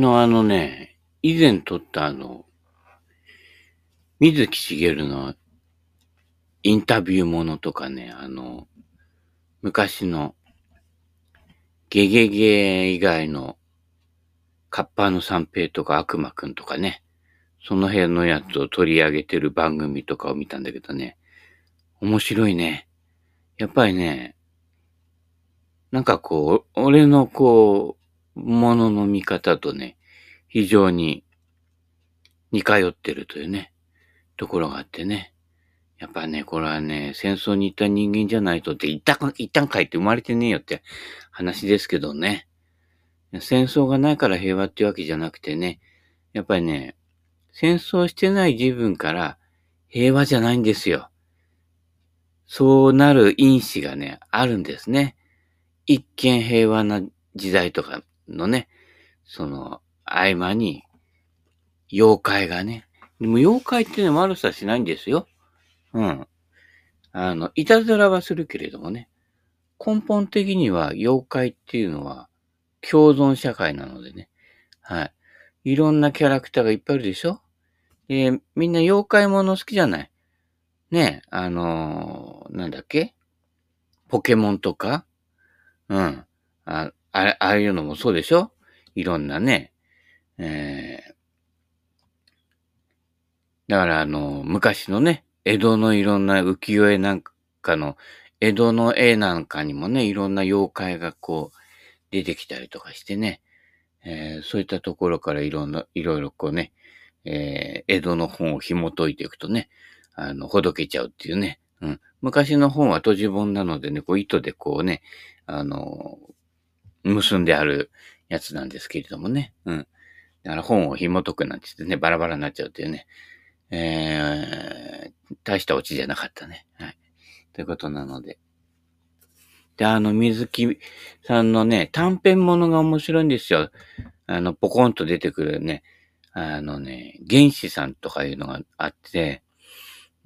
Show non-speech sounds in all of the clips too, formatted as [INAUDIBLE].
昨日あのね、以前撮ったあの、水木しげるのインタビューものとかね、あの、昔のゲゲゲ以外のカッパーの三平とか悪魔くんとかね、その辺のやつを取り上げてる番組とかを見たんだけどね、面白いね。やっぱりね、なんかこう、俺のこう、ものの見方とね、非常に似通ってるというね、ところがあってね。やっぱね、これはね、戦争に行った人間じゃないとって、一旦、一旦帰って生まれてねえよって話ですけどね。戦争がないから平和ってわけじゃなくてね、やっぱりね、戦争してない自分から平和じゃないんですよ。そうなる因子がね、あるんですね。一見平和な時代とかのね、その合間に妖怪がね、でも妖怪ってね、悪さしないんですよ。うん。あの、いたずらはするけれどもね、根本的には妖怪っていうのは共存社会なのでね。はい。いろんなキャラクターがいっぱいいるでしょで、みんな妖怪もの好きじゃないねあのー、なんだっけ？ポケモンとか？うん。あ、あああいうのもそうでしょ？いろんなね。えー、だからあの、昔のね、江戸のいろんな浮世絵なんかの、江戸の絵なんかにもね、いろんな妖怪がこう、出てきたりとかしてね、えー、そういったところからいろんな、いろいろこうね、えー、江戸の本を紐解いていくとね、あの、ほどけちゃうっていうね、うん。昔の本は閉じ本なのでね、こう糸でこうね、あの、結んであるやつなんですけれどもね、うん。だから本を紐解くなんて言ってね、バラバラになっちゃうっていうね、えー、大したオチじゃなかったね。はい。ということなので。で、あの、水木さんのね、短編物が面白いんですよ。あの、ポコンと出てくるね、あのね、原始さんとかいうのがあって、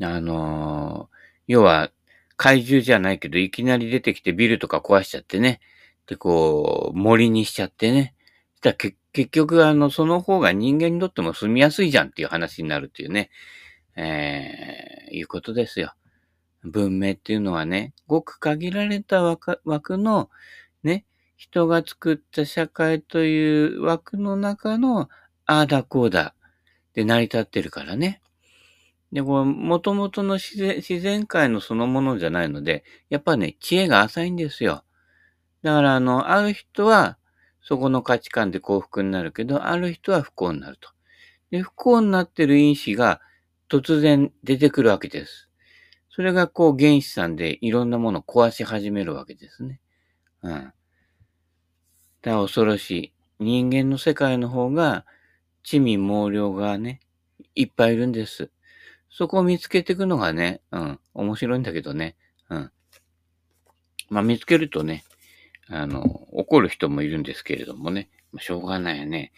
あのー、要は、怪獣じゃないけど、いきなり出てきてビルとか壊しちゃってね。で、こう、森にしちゃってね。したら結局、あの、その方が人間にとっても住みやすいじゃんっていう話になるっていうね。えー、いうことですよ。文明っていうのはね、ごく限られた枠の、ね、人が作った社会という枠の中の、ああだこうだ、で成り立ってるからね。で、これ、元々の自然、自然界のそのものじゃないので、やっぱね、知恵が浅いんですよ。だから、あの、ある人は、そこの価値観で幸福になるけど、ある人は不幸になると。で、不幸になってる因子が突然出てくるわけです。それがこう原子さんでいろんなものを壊し始めるわけですね。うん。だから恐ろしい。人間の世界の方が、地味猛量がね、いっぱいいるんです。そこを見つけていくのがね、うん、面白いんだけどね。うん。まあ見つけるとね、あの、怒る人もいるんですけれどもね、しょうがないよね。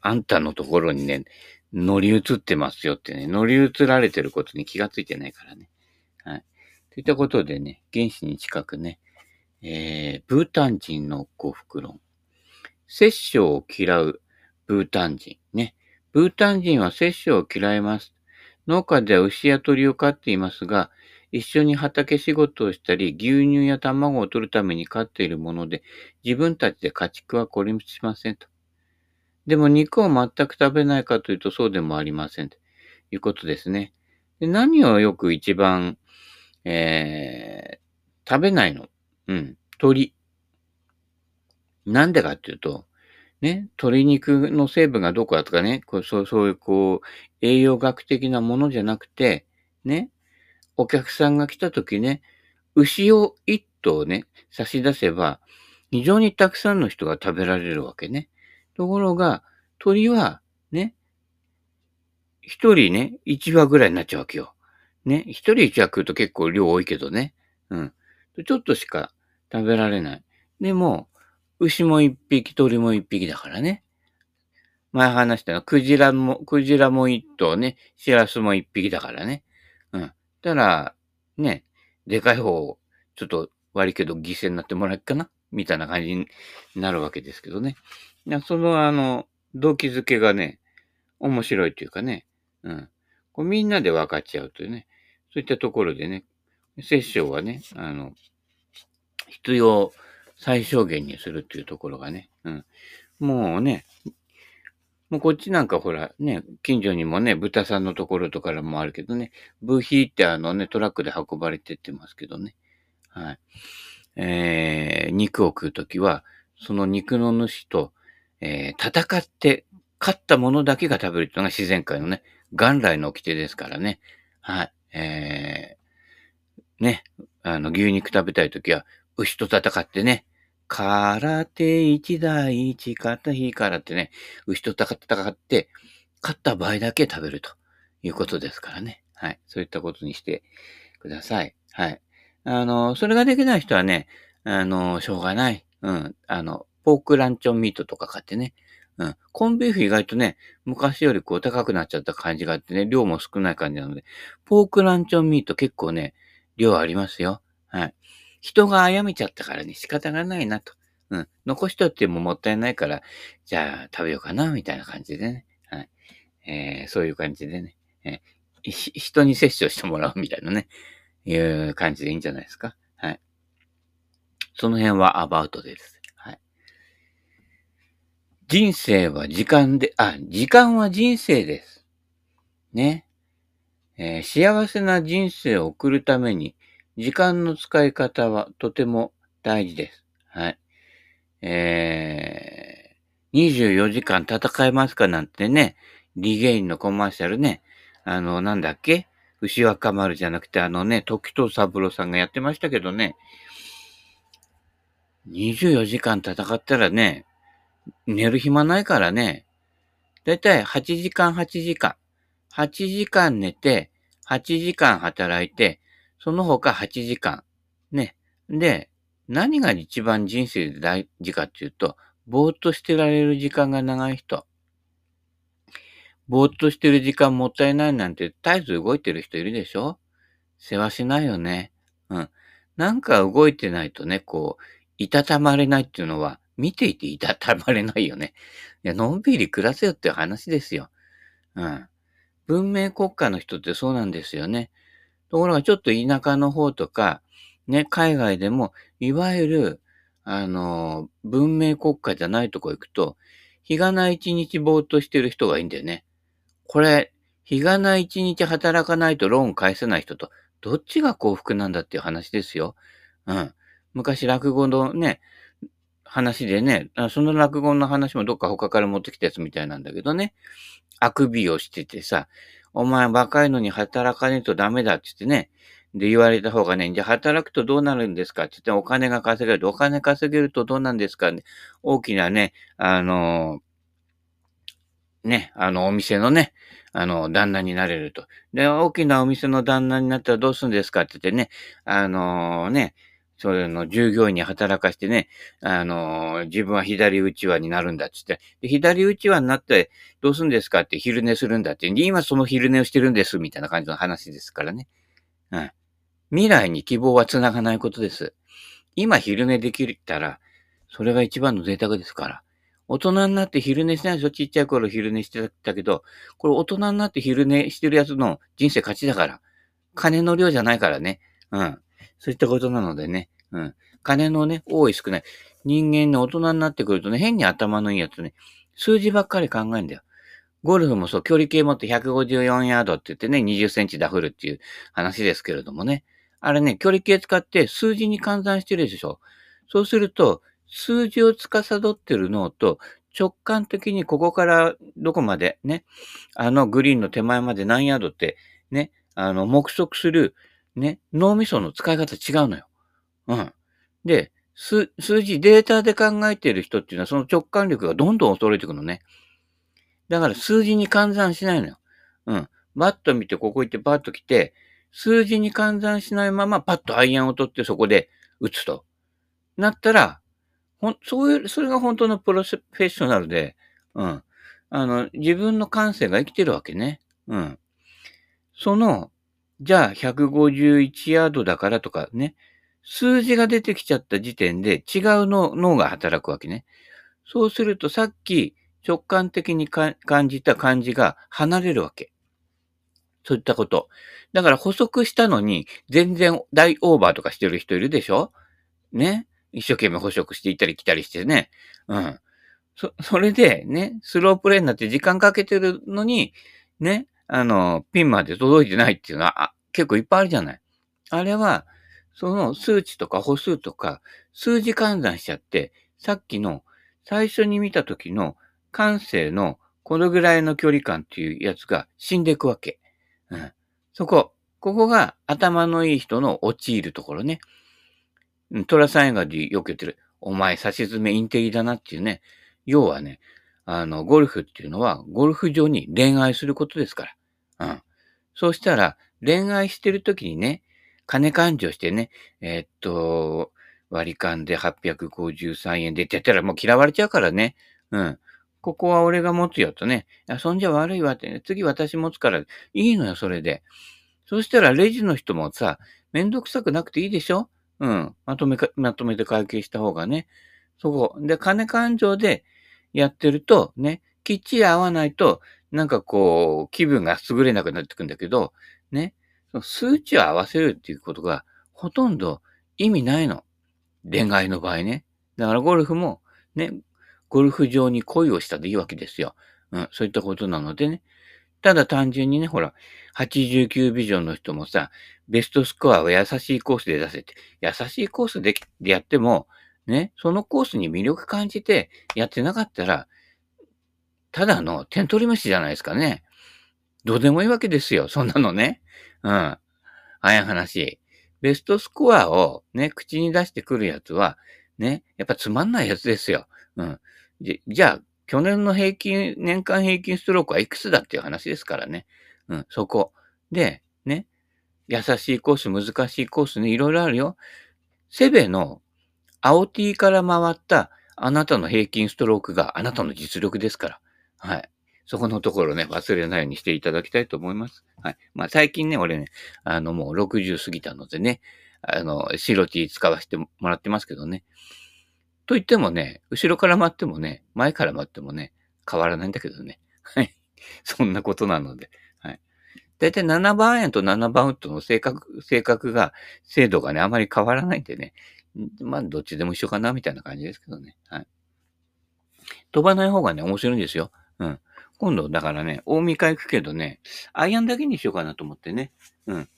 あんたのところにね、乗り移ってますよってね、乗り移られてることに気がついてないからね。はい。といったことでね、原子に近くね、えー、ブータン人の幸福論。摂政を嫌うブータン人。ね。ブータン人は摂政を嫌います。農家では牛や鳥を飼っていますが、一緒に畑仕事をしたり、牛乳や卵を取るために飼っているもので、自分たちで家畜は孤立しませんと。でも肉を全く食べないかというとそうでもありませんということですね。で何をよく一番えー、食べないの？うん。鳥。なんでかっていうと、ね、鶏肉の成分がどこだとかね、こうそうそういうこう、栄養学的なものじゃなくて、ね、お客さんが来た時ね、牛を一頭ね、差し出せば、非常にたくさんの人が食べられるわけね。ところが、鳥は、ね、一人ね、一羽ぐらいになっちゃうわけよ。ね、一人一羽食うと結構量多いけどね。うん。ちょっとしか食べられない。でも、牛も一匹、鳥も一匹だからね。前話したの、クジラも、クジラも一頭ね、シラスも一匹だからね。たら、ね、でかい方、ちょっと悪いけど犠牲になってもらえっかな？みたいな感じになるわけですけどね。その、あの、動機づけがね、面白いというかね、うん。こうみんなで分かっちゃうというね、そういったところでね、セッションはね、あの、必要最小限にするっていうところがね、うん。もうね、もうこっちなんかほら、ね、近所にもね、豚さんのところとかもあるけどね、ブーヒーってあのね、トラックで運ばれてってますけどね。はい。えー、肉を食うときは、その肉の主と、えー、戦って勝ったものだけが食べるっていうのが自然界のね、元来の掟ですからね。はい。えー、ね、あの、牛肉食べたいときは、牛と戦ってね、空手一大一肩日からってね、牛と戦って、勝った場合だけ食べるということですからね。はい。そういったことにしてください。はい。あの、それができない人はね、あの、しょうがない。うん。あの、ポークランチョンミートとか買ってね。うん。コンビーフ意外とね、昔よりこう高くなっちゃった感じがあってね、量も少ない感じなので、ポークランチョンミート結構ね、量ありますよ。はい。人が殺めちゃったからね、仕方がないなと。うん。残しとってももったいないから、じゃあ食べようかな、みたいな感じでね。はい。えー、そういう感じでね。えー、人に摂取してもらうみたいなね。いう感じでいいんじゃないですか。はい。その辺はアバウトです。はい。人生は時間で、あ、時間は人生です。ね。えー、幸せな人生を送るために、時間の使い方はとても大事です。はい。えー、24時間戦えますかなんてね、リゲインのコマーシャルね、あの、なんだっけ？牛若丸じゃなくて、あのね、時藤三郎さんがやってましたけどね、24時間戦ったらね、寝る暇ないからね、だいたい8時間8時間。8時間寝て、8時間働いて、その他8時間。ね。で、何が一番人生で大事かっていうと、ぼーっとしてられる時間が長い人。ぼーっとしてる時間もったいないなんて絶えず動いてる人いるでしょ？世話しないよね。うん。なんか動いてないとね、こう、いたたまれないっていうのは、見ていていたたまれないよね。いや、のんびり暮らせよっていう話ですよ。うん。文明国家の人ってそうなんですよね。ところがちょっと田舎の方とか、ね、海外でも、いわゆる、あの、文明国家じゃないとこ行くと、日がない一日ぼーっとしてる人がいいんだよね。これ、日がない一日働かないとローン返せない人と、どっちが幸福なんだっていう話ですよ。うん。昔落語のね、話でね、その落語の話もどっか他から持ってきたやつみたいなんだけどね。あくびをしててさ、お前若いのに働かねえとダメだって言ってね。で、言われた方がね、じゃあ働くとどうなるんですか？って言ってお金が稼げると、お金稼げるとどうなんですか？ね。大きなね、あのー、ね、あの、お店のね、あの、旦那になれると。で、大きなお店の旦那になったらどうするんですか？って言ってね、あのー、ね、そういうの従業員に働かしてね、あの、自分は左内輪になるんだって言って、で左内輪になってどうするんですかって昼寝するんだって、今その昼寝をしてるんですみたいな感じの話ですからね。うん。未来に希望は繋がないことです。今昼寝できたら、それが一番の贅沢ですから。大人になって昼寝しないでしょ？ちっちゃい頃昼寝してたけど、これ大人になって昼寝してるやつの人生勝ちだから。金の量じゃないからね。うん。そういったことなのでね。うん。金のね、多い少ない。人間の大人になってくるとね、変に頭のいいやつね、数字ばっかり考えるんだよ。ゴルフもそう、距離計持って154ヤードって言ってね、20センチダフルっていう話ですけれどもね。あれね、距離計使って数字に換算してるでしょ。そうすると、数字を司ってる脳と直感的にここからどこまでね、あのグリーンの手前まで何ヤードってね、あの目測するね、脳みその使い方違うのよ。うん。で、数字、データで考えている人っていうのはその直感力がどんどん衰えていくのね。だから数字に換算しないのよ。うん。バッと見て、ここ行ってバッと来て、数字に換算しないままパッとアイアンを取ってそこで打つと。なったら、ほん、そういう、それが本当のプロフェッショナルで、うん。あの、自分の感性が生きてるわけね。うん。その、じゃあ151ヤードだからとかね、数字が出てきちゃった時点で違う脳が働くわけね。そうするとさっき直感的に感じた感じが離れるわけ。そういったこと。だから補足したのに、全然大オーバーとかしてる人いるでしょ？ね？一生懸命補足して行ったり来たりしてね。うん。そ、それでね、スロープレイになって時間かけてるのに、ね、あの、ピンまで届いてないっていうのは結構いっぱいあるじゃない。あれは、その数値とか歩数とか、数字換算しちゃって、さっきの最初に見た時の感性のこのぐらいの距離感っていうやつが死んでいくわけ。うん。そこ。ここが頭のいい人の陥るところね。トラサイガーでよく言ってる。お前、差し詰めインテリだなっていうね。要はね、あの、ゴルフっていうのは、ゴルフ上に恋愛することですから。うん。そうしたら、恋愛してる時にね、金勘定してね、えー、っと、割り勘で853円でってやったらもう嫌われちゃうからね。うん。ここは俺が持つよとね。そんじゃ悪いわって、ね、次私持つからいいのよ、それで。そしたらレジの人もさ、めんどくさくなくていいでしょ？うん。まとめか、まとめて会計した方がね。そこ。で、金勘定でやってると、ね、きっちり合わないと、なんかこう、気分が優れなくなってくんだけど、ね、数値を合わせるっていうことがほとんど意味ないの。恋愛の場合ね。だからゴルフも、ね、ゴルフ場に恋をしたでいいわけですよ。うん、そういったことなのでね。ただ単純にね、ほら、89ビジョンの人もさ、ベストスコアを優しいコースで出せて、優しいコースででやっても、ね、そのコースに魅力感じてやってなかったら、ただの点取り虫じゃないですかね。どうでもいいわけですよ、そんなのね。うん。あや話。ベストスコアをね、口に出してくるやつは、ね、やっぱつまんないやつですよ。うん。じじゃあ、去年の平均、年間平均ストロークはいくつだっていう話ですからね。うん、そこ。で、ね、優しいコース、難しいコースね、いろいろあるよ。セベの青 T から回ったあなたの平均ストロークがあなたの実力ですから。はい。そこのところね、忘れないようにしていただきたいと思います。はい。まあ最近ね、俺ね、あのもう60過ぎたのでね、あの、白 T 使わせてもらってますけどね。と言ってもね、後ろから回ってもね、前から回ってもね、変わらないんだけどね。はい。そんなことなので。はい。だいたい7番円と7番ウッドの性格、性格が、精度がね、あまり変わらないんでね。まあ、どっちでも一緒かな、みたいな感じですけどね。はい。飛ばない方がね、面白いんですよ。うん。今度、だからね、大見会行くけどね、アイアンだけにしようかなと思ってね。うん。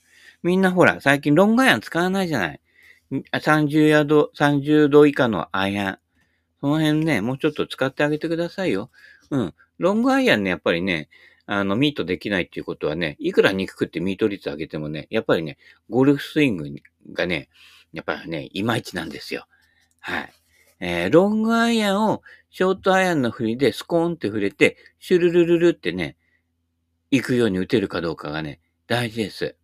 みんなほら、最近ロングアイアン使わないじゃない。30ヤード、30度以下のアイアン。その辺ね、もうちょっと使ってあげてくださいよ。うん。ロングアイアンね、やっぱりね、あの、ミートできないっていうことはね、いくら肉食ってミート率上げてもね、やっぱりね、ゴルフスイングがね、やっぱりね、いまいちなんですよ。はい。えー、ロングアイアンをショートアイアンの振りでスコーンって触れて、シュルルルルってね、行くように打てるかどうかがね、大事です。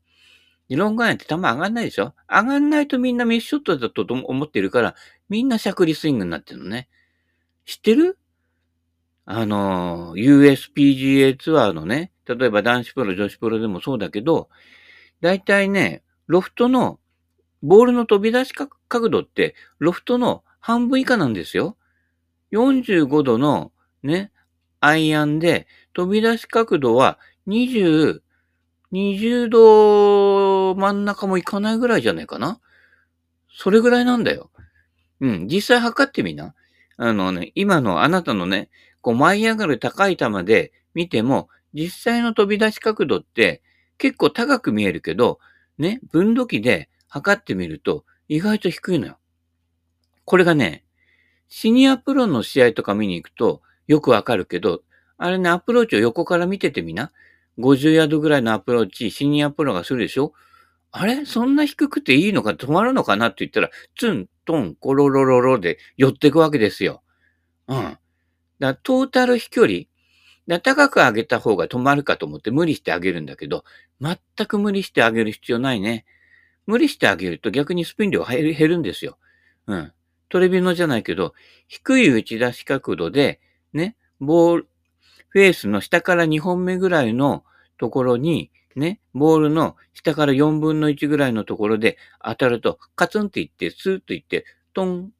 ロングアイアンって球上がんないでしょ？上がんないとみんなミスショットだと思ってるから、みんなしゃくりスイングになってるのね。知ってる？あの、USPGA ツアーのね、例えば男子プロ、女子プロでもそうだけど、だいたいね、ロフトのボールの飛び出し角度って、ロフトの半分以下なんですよ。45度のね、アイアンで、飛び出し角度は20、20度真ん中もいかないぐらいじゃないかな。それぐらいなんだよ。うん、実際測ってみな。あのね、今のあなたのね、こう舞い上がる高い球で見ても、実際の飛び出し角度って結構高く見えるけど、ね、分度器で測ってみると意外と低いのよ。これがね、シニアプロの試合とか見に行くとよくわかるけど、あれね、アプローチを横から見ててみな。50ヤードぐらいのアプローチ、シニアプロがするでしょ？あれ？そんな低くていいのか止まるのかなって言ったら、ツン、トン、コロロロロで寄っていくわけですよ。うん。だトータル飛距離、だ高く上げた方が止まるかと思って無理してあげるんだけど、全く無理してあげる必要ないね。無理してあげると逆にスピン量減るんですよ。うん。トレビノじゃないけど、低い打ち出し角度で、ね、ボール、フェースの下から2本目ぐらいのところに、ね、ボールの下から4分の1ぐらいのところで当たると、カツンっていって、スーッといって、トン、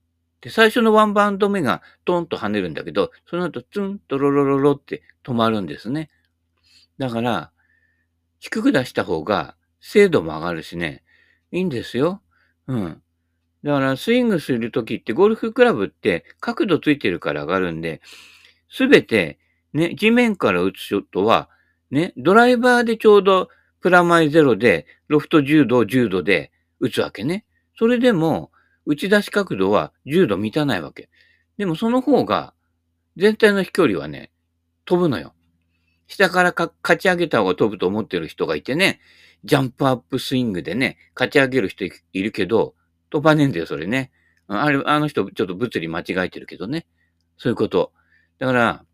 で、最初のワンバウンド目がトンと跳ねるんだけど、その後ツンとロロロロって止まるんですね。だから、低く出した方が精度も上がるしね、いいんですよ。うん。だから、スイングするときって、ゴルフクラブって角度ついてるから上がるんで、すべて、ね、地面から打つショットは、ね、ドライバーでちょうどプラマイゼロで、ロフト10度、10度で打つわけね。それでも、打ち出し角度は10度満たないわけ。でもその方が、全体の飛距離はね、飛ぶのよ。下からか勝ち上げた方が飛ぶと思ってる人がいてね、ジャンプアップスイングでね、勝ち上げる人いるけど、飛ばねえんだよ、それね。あれ、あの人、ちょっと物理間違えてるけどね。そういうこと。だから、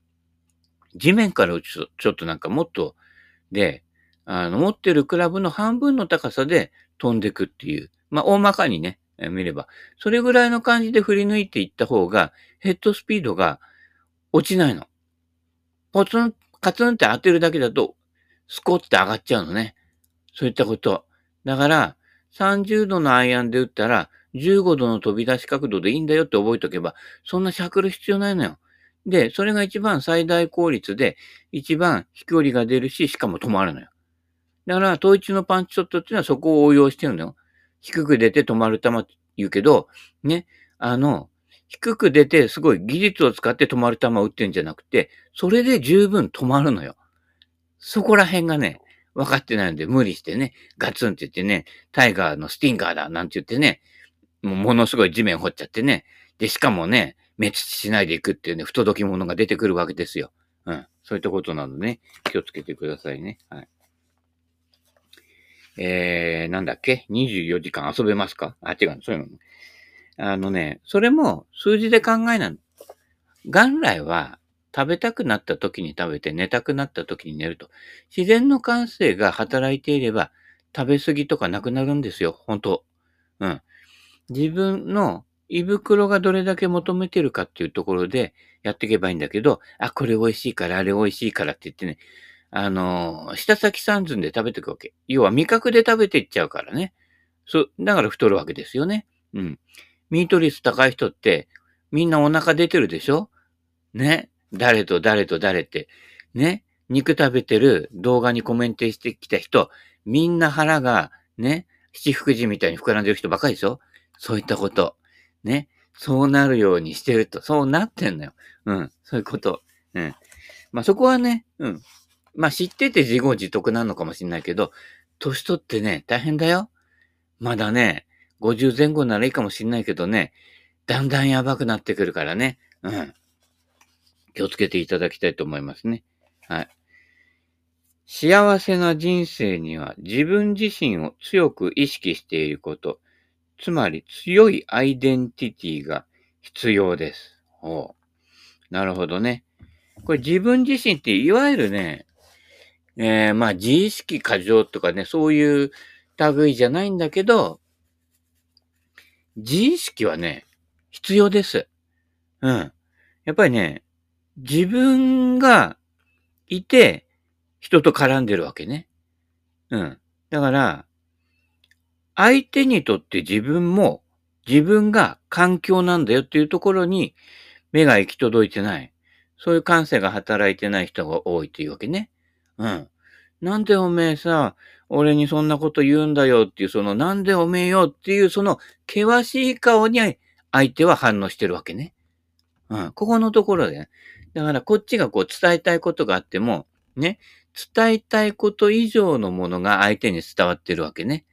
地面から打つと、ちょっとなんかもっと、で、あの、持ってるクラブの半分の高さで飛んでくっていう。まあ、大まかにね、見れば。それぐらいの感じで振り抜いていった方が、ヘッドスピードが落ちないの。ポツン、カツンって当てるだけだと、スコって上がっちゃうのね。そういったこと。だから、30度のアイアンで打ったら、15度の飛び出し角度でいいんだよって覚えとけば、そんなしゃくる必要ないのよ。で、それが一番最大効率で、一番飛距離が出るし、しかも止まるのよ。だから、統一のパンチショットっていうのはそこを応用してるのよ。低く出て止まる球って言うけど、ね、あの、低く出てすごい技術を使って止まる球を打ってんじゃなくて、それで十分止まるのよ。そこら辺がね、分かってないので無理してね、ガツンって言ってね、タイガーのスティンガーだなんて言ってね、もうものすごい地面掘っちゃってね、で、しかもね、滅しないでいくっていうね、不届き者が出てくるわけですよ。うん。そういったことなのでね、気をつけてくださいね。はい。えー、なんだっけ ?24 時間遊べますか？あ、違う、そういうの。あのね、それも数字で考えない。元来は食べたくなった時に食べて寝たくなった時に寝ると。自然の感性が働いていれば食べ過ぎとかなくなるんですよ。本当うん。自分の胃袋がどれだけ求めてるかっていうところでやっていけばいいんだけど、あ、これ美味しいから、あれ美味しいからって言ってね、あの、下先三寸で食べていくわけ。要は味覚で食べていっちゃうからね。そう、だから太るわけですよね。うん。ミート率高い人って、みんなお腹出てるでしょ？ね。誰と誰と誰って。ね。肉食べてる動画にコメントしてきた人、みんな腹が、ね、七福神みたいに膨らんでる人ばかりでしょ？そういったこと。ね。そうなるようにしてると。そうなってんのよ。うん。そういうこと。うん。まあそこはね、うん。まあ知ってて自業自得なのかもしれないけど、年取ってね、大変だよ。まだね、50前後ならいいかもしれないけどね、だんだんやばくなってくるからね。うん。気をつけていただきたいと思いますね。はい。幸せな人生には自分自身を強く意識していること、つまり強いアイデンティティが必要です。おなるほどね。これ自分自身っていわゆるね、えー、まあ自意識過剰とかね、そういう類じゃないんだけど、自意識はね、必要です。うん。やっぱりね、自分がいて、人と絡んでるわけね。うん。だから、相手にとって自分も、自分が環境なんだよっていうところに目が行き届いてない。そういう感性が働いてない人が多いというわけね。うん。なんでおめえさ、俺にそんなこと言うんだよっていう、そのなんでおめえよっていう、その険しい顔に相手は反応してるわけね。うん。ここのところで、ね。だからこっちがこう伝えたいことがあっても、ね、伝えたいこと以上のものが相手に伝わってるわけね。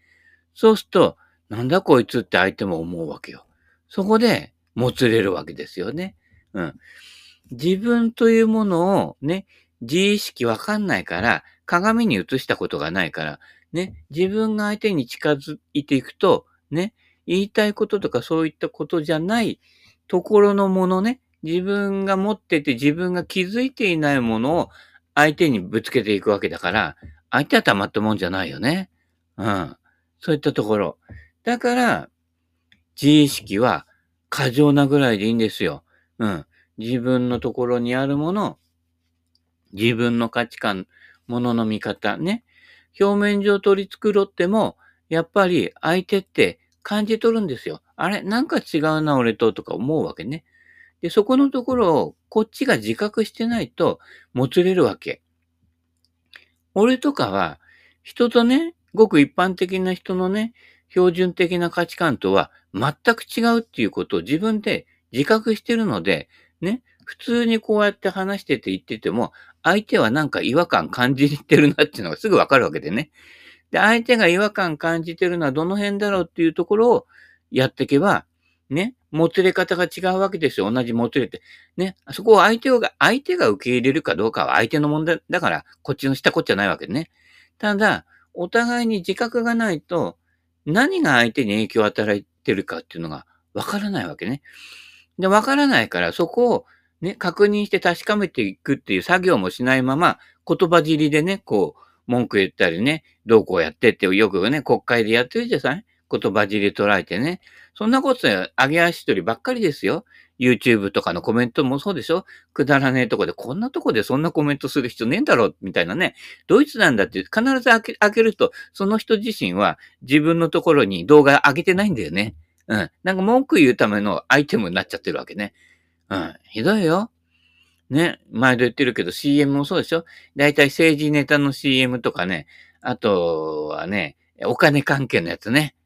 そうすると、なんだこいつって相手も思うわけよ。そこで、もつれるわけですよね。うん。自分というものをね、自意識わかんないから、鏡に映したことがないから、ね、自分が相手に近づいていくと、ね、言いたいこととかそういったことじゃないところのものね、自分が持ってて自分が気づいていないものを相手にぶつけていくわけだから、相手はたまったもんじゃないよね。うん。そういったところ。だから、自意識は過剰なぐらいでいいんですよ。うん。自分のところにあるもの、自分の価値観、ものの見方ね。表面上取り繕っても、やっぱり相手って感じ取るんですよ。あれなんか違うな、俺と、とか思うわけね。で、そこのところを、こっちが自覚してないと、もつれるわけ。俺とかは、人とね、ごく一般的な人のね、標準的な価値観とは全く違うっていうことを自分で自覚してるので、ね、普通にこうやって話してて言ってても、相手はなんか違和感感じてるなっていうのが [LAUGHS] すぐわかるわけでね。で、相手が違和感感じてるのはどの辺だろうっていうところをやっていけば、ね、もつれ方が違うわけですよ。同じもつれて。ね、そこを相手が、相手が受け入れるかどうかは相手の問題だから、こっちのしたこっちゃないわけね。ただ、お互いに自覚がないと、何が相手に影響を与えてるかっていうのがわからないわけね。で、わからないから、そこをね、確認して確かめていくっていう作業もしないまま、言葉尻でね、こう、文句言ったりね、どうこうやってってよくね、国会でやってるじゃない言葉尻捉えてね。そんなこと上げ足取りばっかりですよ。YouTube とかのコメントもそうでしょくだらねえとこで、こんなとこでそんなコメントする必要ねえんだろうみたいなね。ドイツなんだって必ず開け開けると、その人自身は自分のところに動画上げてないんだよね。うん。なんか文句言うためのアイテムになっちゃってるわけね。うん。ひどいよ。ね。毎度言ってるけど CM もそうでしょだいたい政治ネタの CM とかね。あとはね、お金関係のやつね。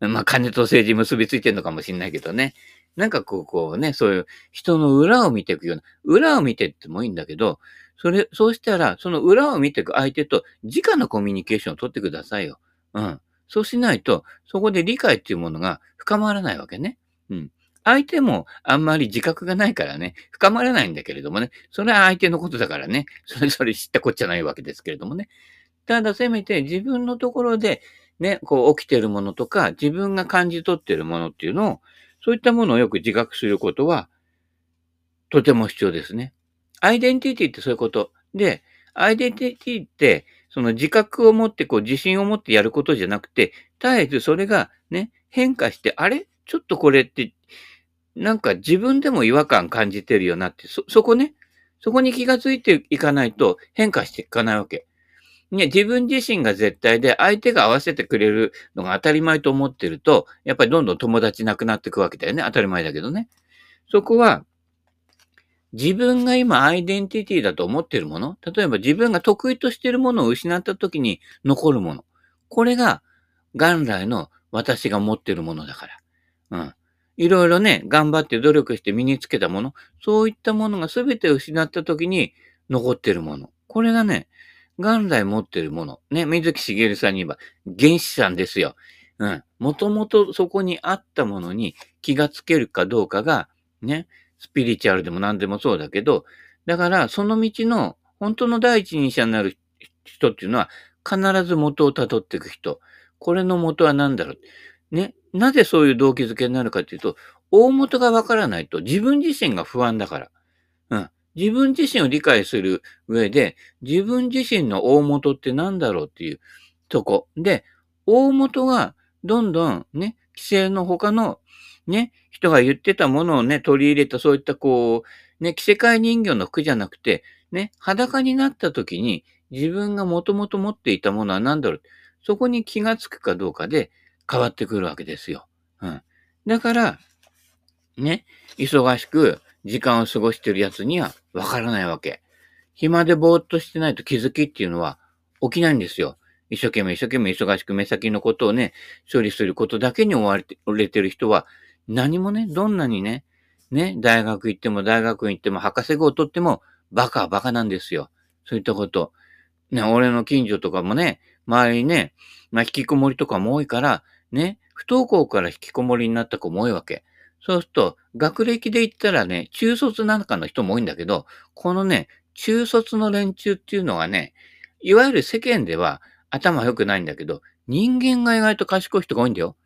まあ、金と政治結びついてるのかもしれないけどね。なんかこう、こうね、そういう人の裏を見ていくような、裏を見てってもいいんだけど、それ、そうしたら、その裏を見ていく相手と直のコミュニケーションを取ってくださいよ。うん。そうしないと、そこで理解っていうものが深まらないわけね。うん。相手もあんまり自覚がないからね、深まらないんだけれどもね、それは相手のことだからね、それぞれ知ったこっちゃないわけですけれどもね。ただせめて自分のところでね、こう起きてるものとか、自分が感じ取ってるものっていうのを、そういったものをよく自覚することは、とても必要ですね。アイデンティティってそういうこと。で、アイデンティティって、その自覚を持って、こう自信を持ってやることじゃなくて、絶えずそれがね、変化して、あれ？ちょっとこれって、なんか自分でも違和感感じてるよなって、そ、そこね、そこに気がついていかないと変化していかないわけ。ね、自分自身が絶対で相手が合わせてくれるのが当たり前と思ってると、やっぱりどんどん友達なくなっていくわけだよね。当たり前だけどね。そこは、自分が今アイデンティティだと思っているもの、例えば自分が得意としているものを失った時に残るもの。これが元来の私が持っているものだから。うん。いろいろね、頑張って努力して身につけたもの、そういったものが全て失った時に残っているもの。これがね、元来持ってるもの。ね、水木しげるさんに言えば、原始さんですよ。うん。もともとそこにあったものに気がつけるかどうかが、ね、スピリチュアルでも何でもそうだけど、だからその道の本当の第一人者になる人っていうのは必ず元を辿っていく人。これの元は何だろう。ね。なぜそういう動機づけになるかっていうと、大元がわからないと自分自身が不安だから。自分自身を理解する上で、自分自身の大元って何だろうっていうとこ。で、大元がどんどんね、規制の他のね、人が言ってたものをね、取り入れたそういったこう、ね、着せ替え人形の服じゃなくて、ね、裸になった時に自分がもともと持っていたものは何だろう。そこに気がつくかどうかで変わってくるわけですよ。うん。だから、ね、忙しく時間を過ごしてるやつにはわからないわけ。暇でぼーっとしてないと気づきっていうのは起きないんですよ。一生懸命一生懸命忙しく目先のことをね、処理することだけに追われて、れてる人は、何もね、どんなにね、ね、大学行っても大学行っても博士号を取っても、バカはバカなんですよ。そういったこと。ね、俺の近所とかもね、周りにね、まあ、引きこもりとかも多いから、ね、不登校から引きこもりになった子も多いわけ。そうすると、学歴で言ったらね、中卒なんかの人も多いんだけど、このね、中卒の連中っていうのがね、いわゆる世間では頭良くないんだけど、人間が意外と賢い人が多いんだよ。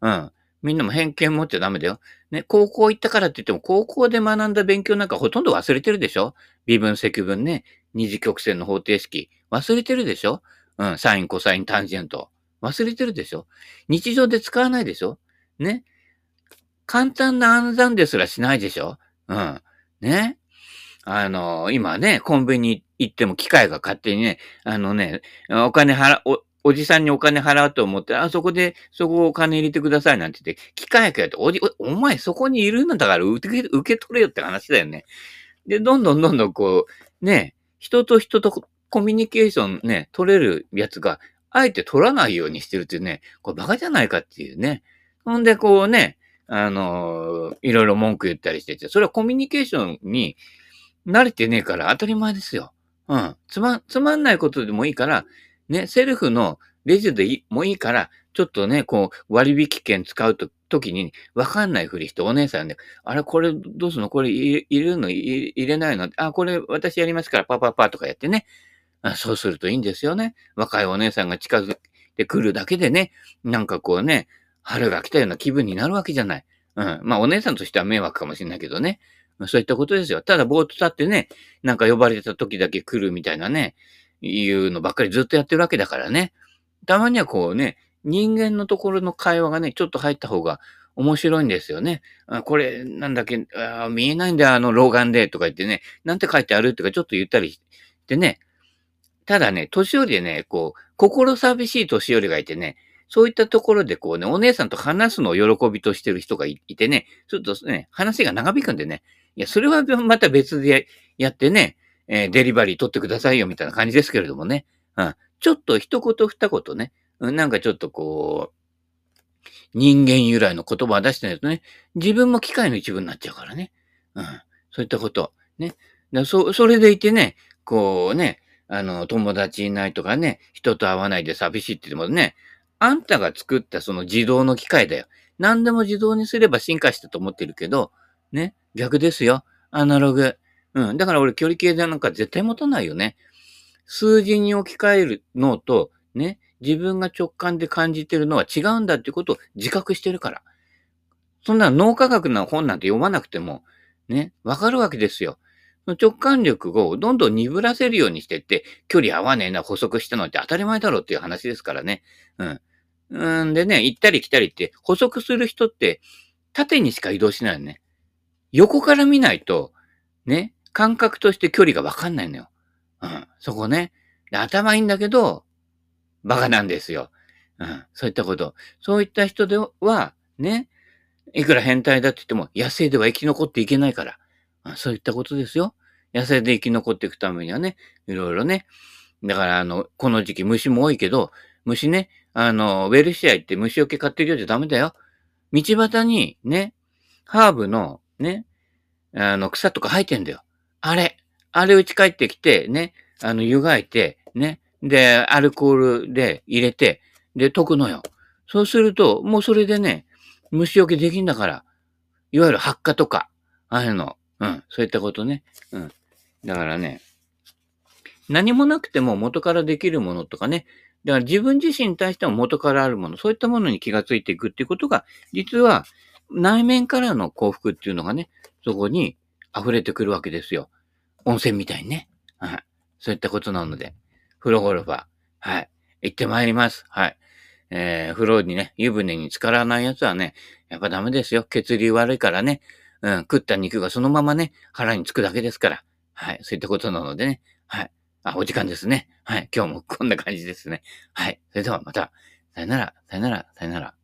うん。みんなも偏見持っちゃダメだよ。ね、高校行ったからって言っても、高校で学んだ勉強なんかほとんど忘れてるでしょ微分積分ね、二次曲線の方程式。忘れてるでしょうん、サイン、コサイン、タンジェント。忘れてるでしょ日常で使わないでしょね。簡単な暗算ですらしないでしょ？うん。ね？あの、今ね、コンビニ行っても機械が勝手にね、あのね、お金払、お、おじさんにお金払うと思って、あ、そこで、そこお金入れてくださいなんて言って、機械役やって、おじ、お前そこにいるんだから受け、受け取れよって話だよね。で、どんどんどんどんこう、ね、人と人とコミュニケーションね、取れるやつが、あえて取らないようにしてるっていうね、これバカじゃないかっていうね。ほんで、こうね、あの、いろいろ文句言ったりしてて、それはコミュニケーションに慣れてねえから当たり前ですよ。うん。つま、つまんないことでもいいから、ね、セルフのレジでもいいから、ちょっとね、こう、割引券使うと、時に、わかんないふりしてお姉さんで、あれ、これどうすんの？これ入れるの？入れないの？あ、これ私やりますから、パパパとかやってね。あそうするといいんですよね。若いお姉さんが近づいてくるだけでね、なんかこうね、春が来たような気分になるわけじゃない。うん。まあ、お姉さんとしては迷惑かもしれないけどね。そういったことですよ。ただ、ぼーっと立ってね、なんか呼ばれてた時だけ来るみたいなね、いうのばっかりずっとやってるわけだからね。たまにはこうね、人間のところの会話がね、ちょっと入った方が面白いんですよね。あこれ、なんだっけ？あ、見えないんだよ、あの老眼で、とか言ってね、なんて書いてあるとかちょっと言ったりしてね。ただね、年寄りでね、こう、心寂しい年寄りがいてね、そういったところでこうね、お姉さんと話すのを喜びとしてる人がいてね、ちょっとね、話が長引くんでね、いや、それはまた別でやってね、えー、デリバリー取ってくださいよみたいな感じですけれどもね。うん。ちょっと一言二言ね、うん、なんかちょっとこう、人間由来の言葉を出してないとね、自分も機械の一部になっちゃうからね。うん。そういったこと。ね。だそ、それでいてね、こうね、あの、友達いないとかね、人と会わないで寂しいって言ってもね、あんたが作ったその自動の機械だよ。何でも自動にすれば進化したと思ってるけど、ね、逆ですよ。アナログ。うん。だから俺距離計でなんか絶対持たないよね。数字に置き換える脳と、ね、自分が直感で感じてるのは違うんだってことを自覚してるから。そんな脳科学な本なんて読まなくても、ね、わかるわけですよ。直感力をどんどん鈍らせるようにしてって、距離合わねえな、補足したのって当たり前だろうっていう話ですからね。うん。うんでね、行ったり来たりって補足する人って縦にしか移動しないよね。横から見ないと、ね、感覚として距離がわかんないのよ。うん、そこね。頭いいんだけど、バカなんですよ。うん、そういったこと。そういった人では、ね、いくら変態だって言っても、野生では生き残っていけないから。うん、そういったことですよ。野生で生き残っていくためにはね、いろいろね。だから、あの、この時期虫も多いけど、虫ね、あの、ウェルシア行って虫除け買ってるようじゃダメだよ。道端にね、ハーブのね、あの、草とか生えてんだよ。あれ。あれ打ち帰ってきて、ね、あの、湯がいて、ね、で、アルコールで入れて、で、溶くのよ。そうすると、もうそれでね、虫除けできんだから、いわゆる発火とか、ああいうの、うん、そういったことね。うん。だからね、何もなくても元からできるものとかね、だから自分自身に対しても元からあるもの、そういったものに気がついていくっていうことが、実は内面からの幸福っていうのがね、そこに溢れてくるわけですよ。温泉みたいにね。はい。そういったことなので、風呂ゴルファー。はい。行ってまいります。はい。えー、風呂にね、湯船に浸からないやつはね、やっぱダメですよ。血流悪いからね。うん、食った肉がそのままね、腹につくだけですから。はい。そういったことなのでね。はい。あ、お時間ですね。はい。今日もこんな感じですね。はい。それではまた、さよなら、さよなら、さよなら。